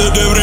to the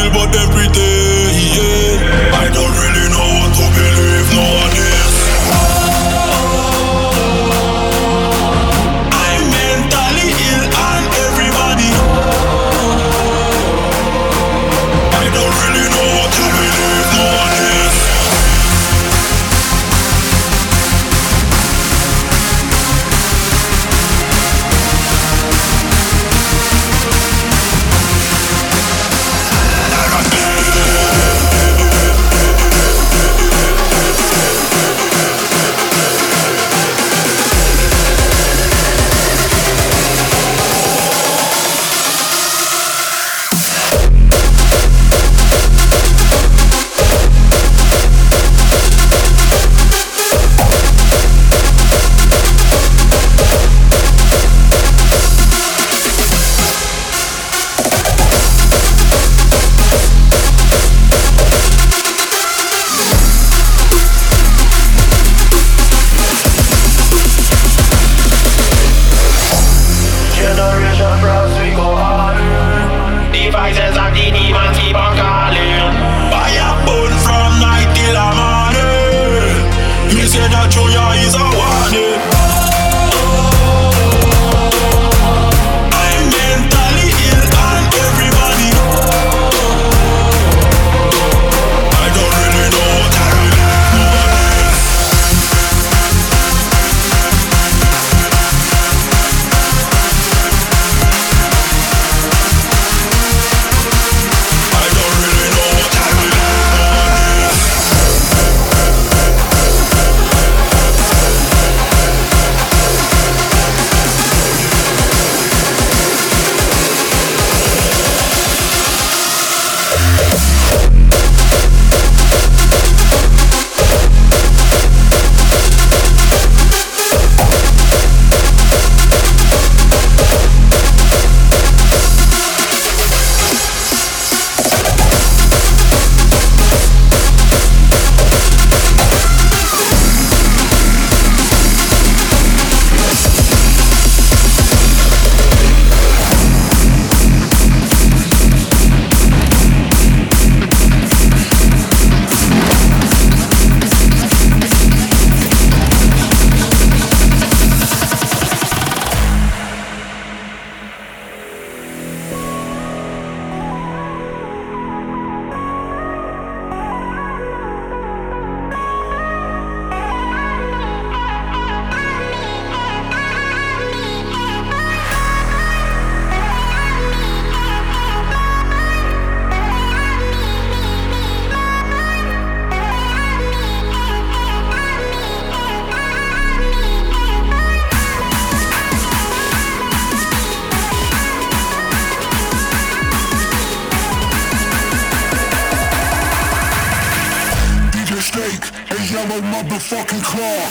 motherfucking claw.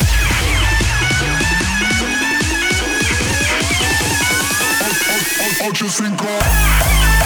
I, I, I, I just think I.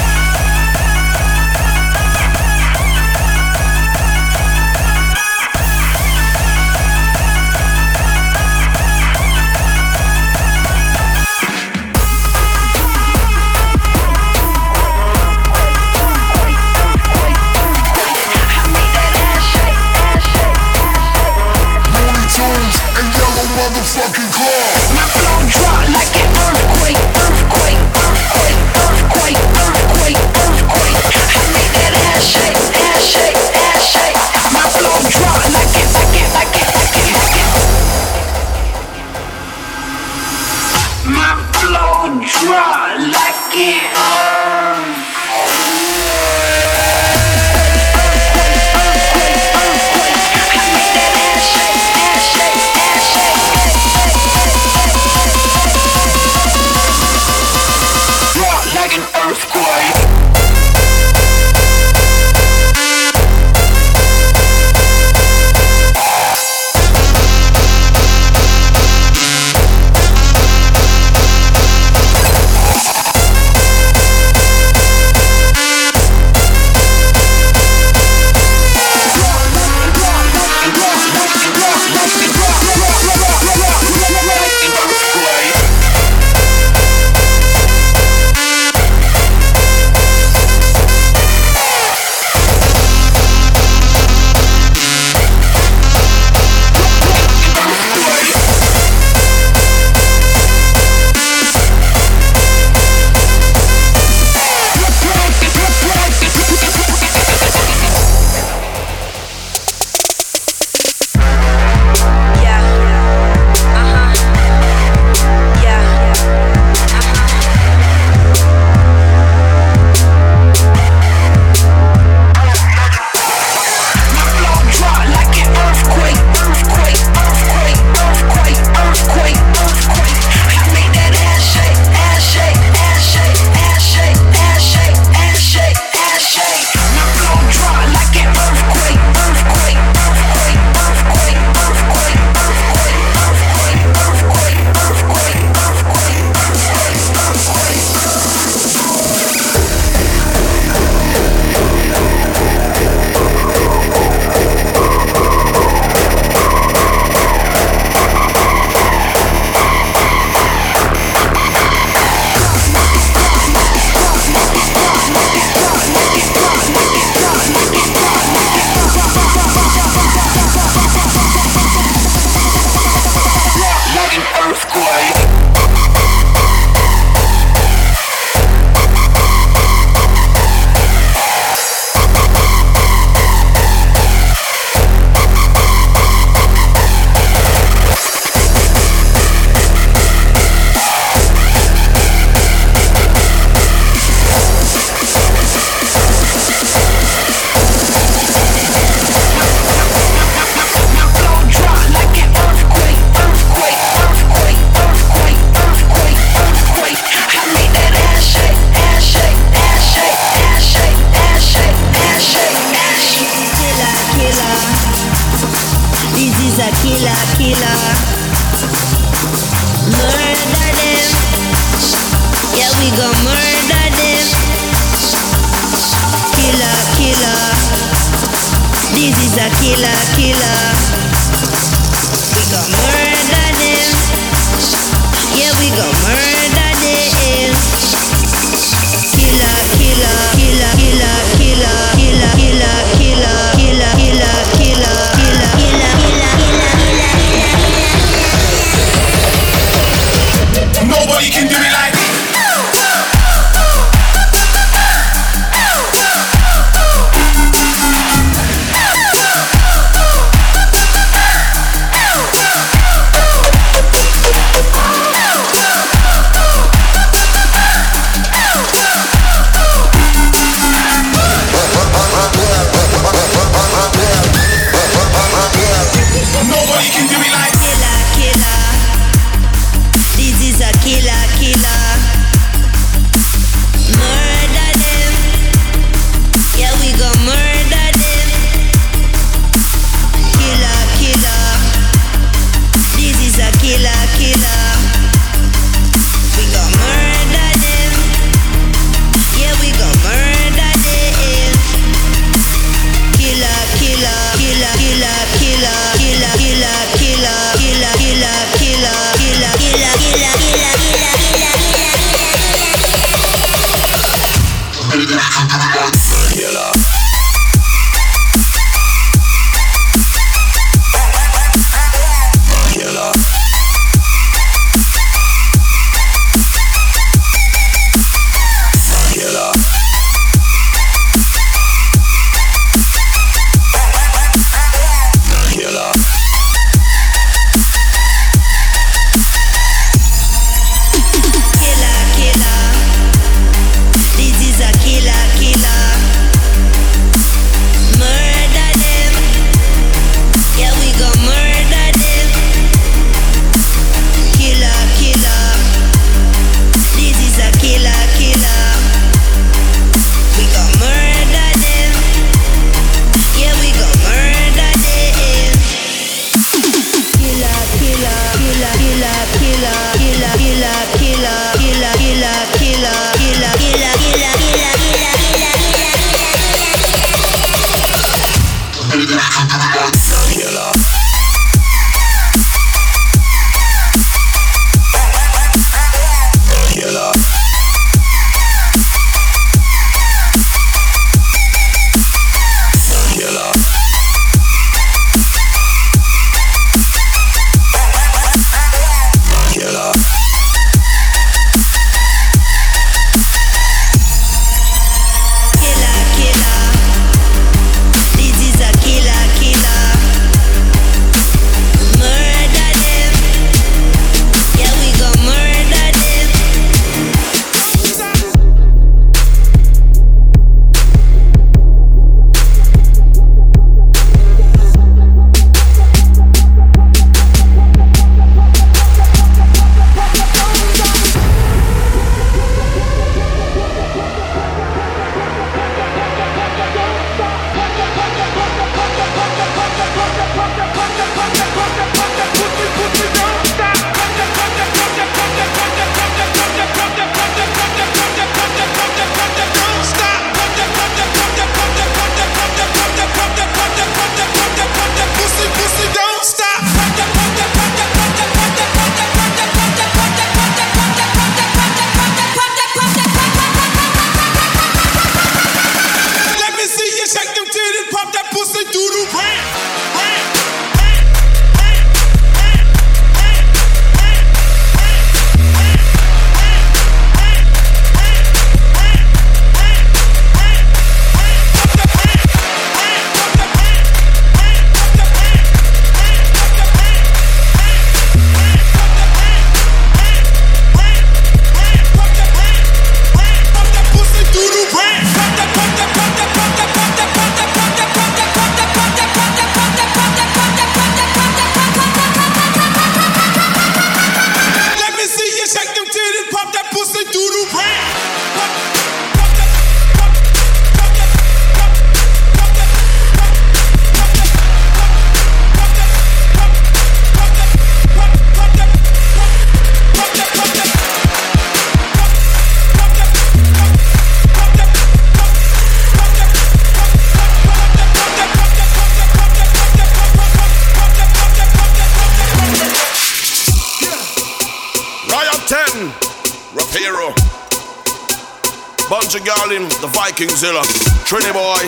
Kingzilla, Trinity Boy.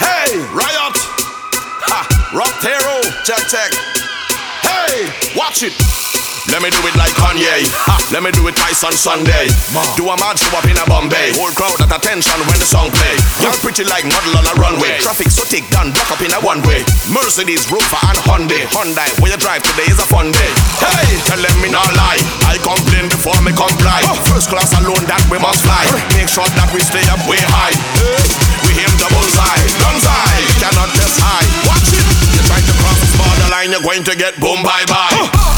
Hey, Riot. Ha, Rock Tero, check, check. Hey, watch it. Let me do it like Kanye. Ha, let me do it twice on Sunday. Do a mad show up in a Bombay. Whole crowd at attention when the song play. You're pretty like model on a runway. Traffic so thick, done block up in a one way. Mercedes, Rover, and Hyundai. Hyundai, where you drive today is a fun day. Hey, tell them me not lie. I complain before me comply. First class alone that we must fly. Make sure that we stay up way high. We aim double side, long side. Cannot test high. Watch it. You try to cross this borderline, you're going to get boom bye bye.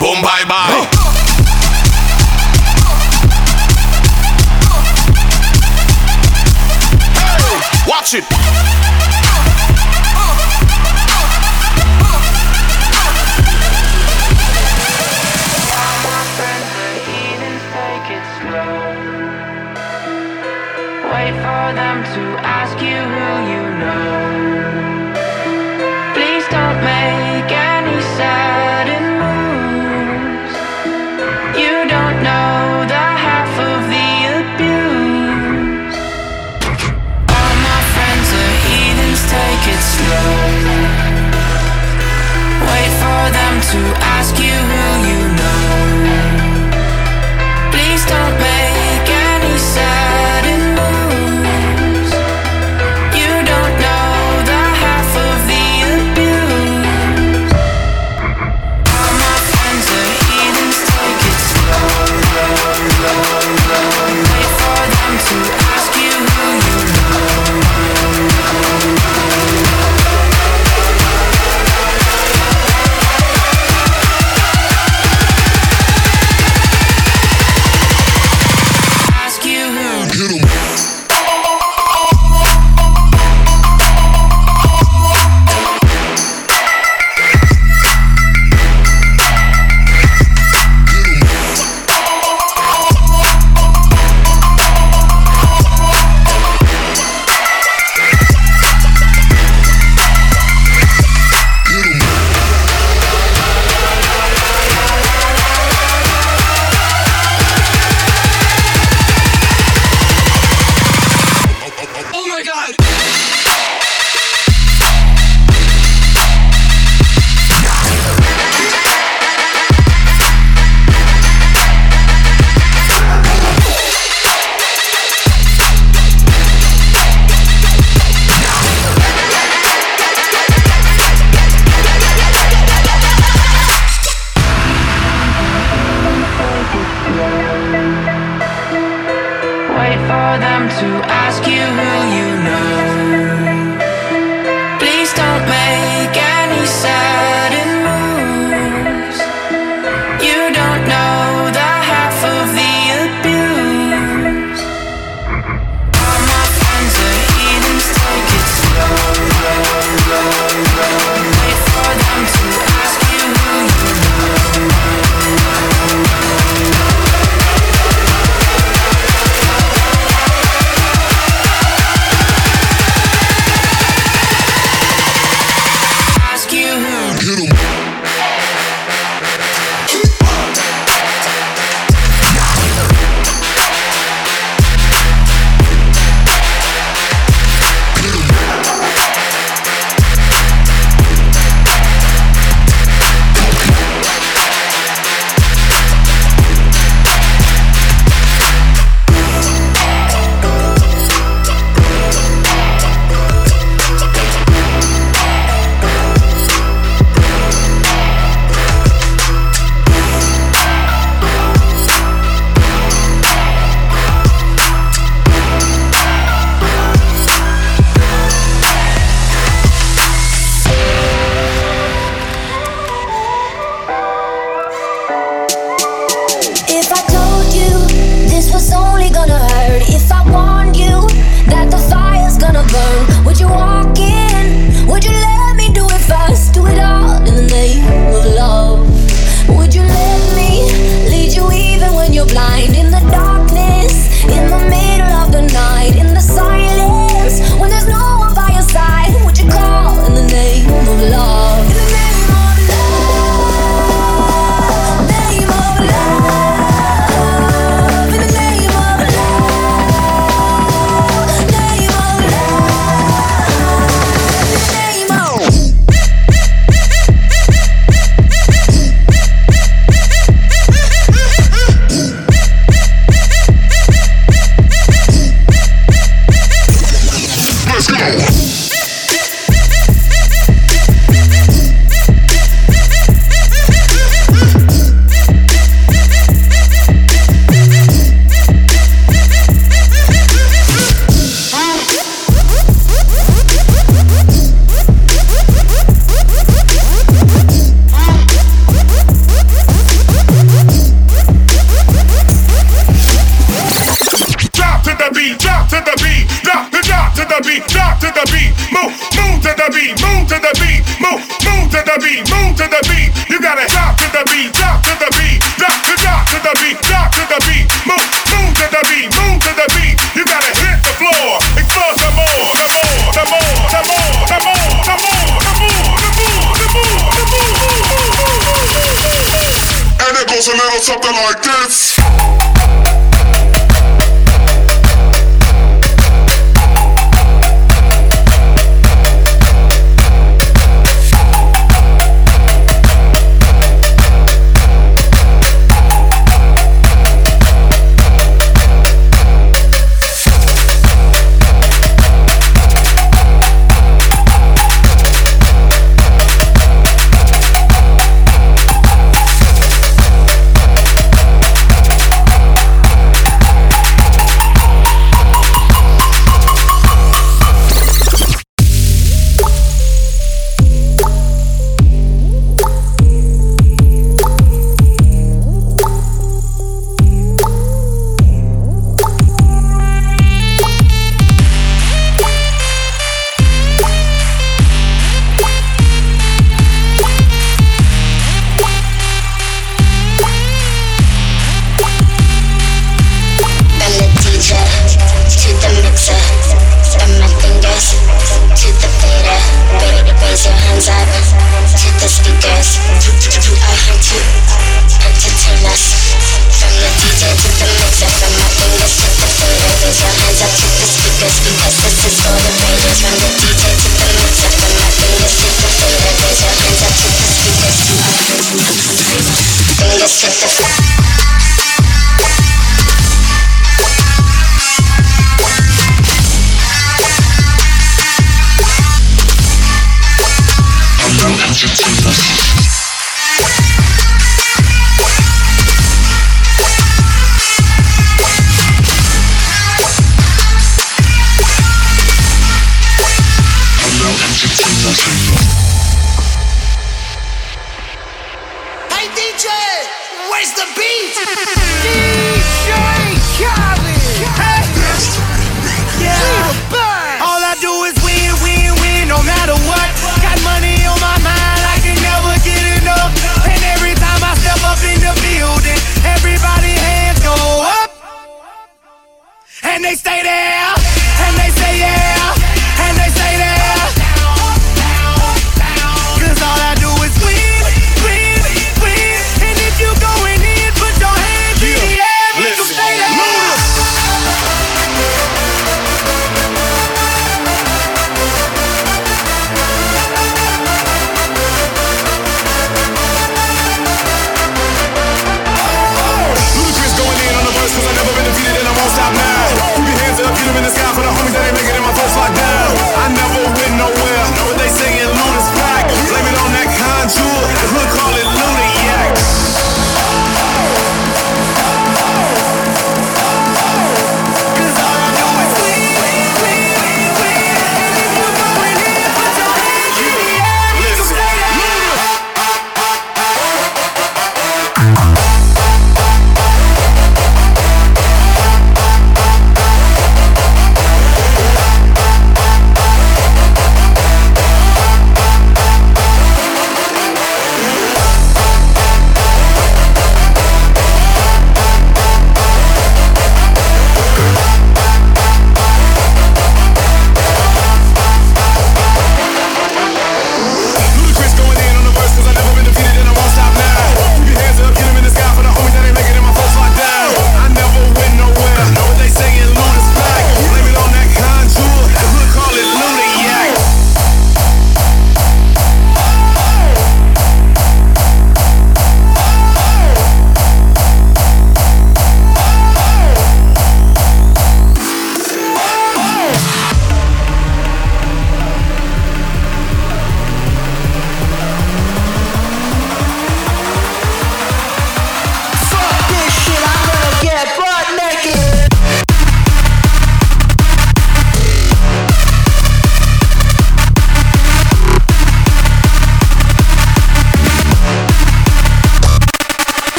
Boom, bye bye. Hey, watch it. Wait for them to ask you who to you. Yes.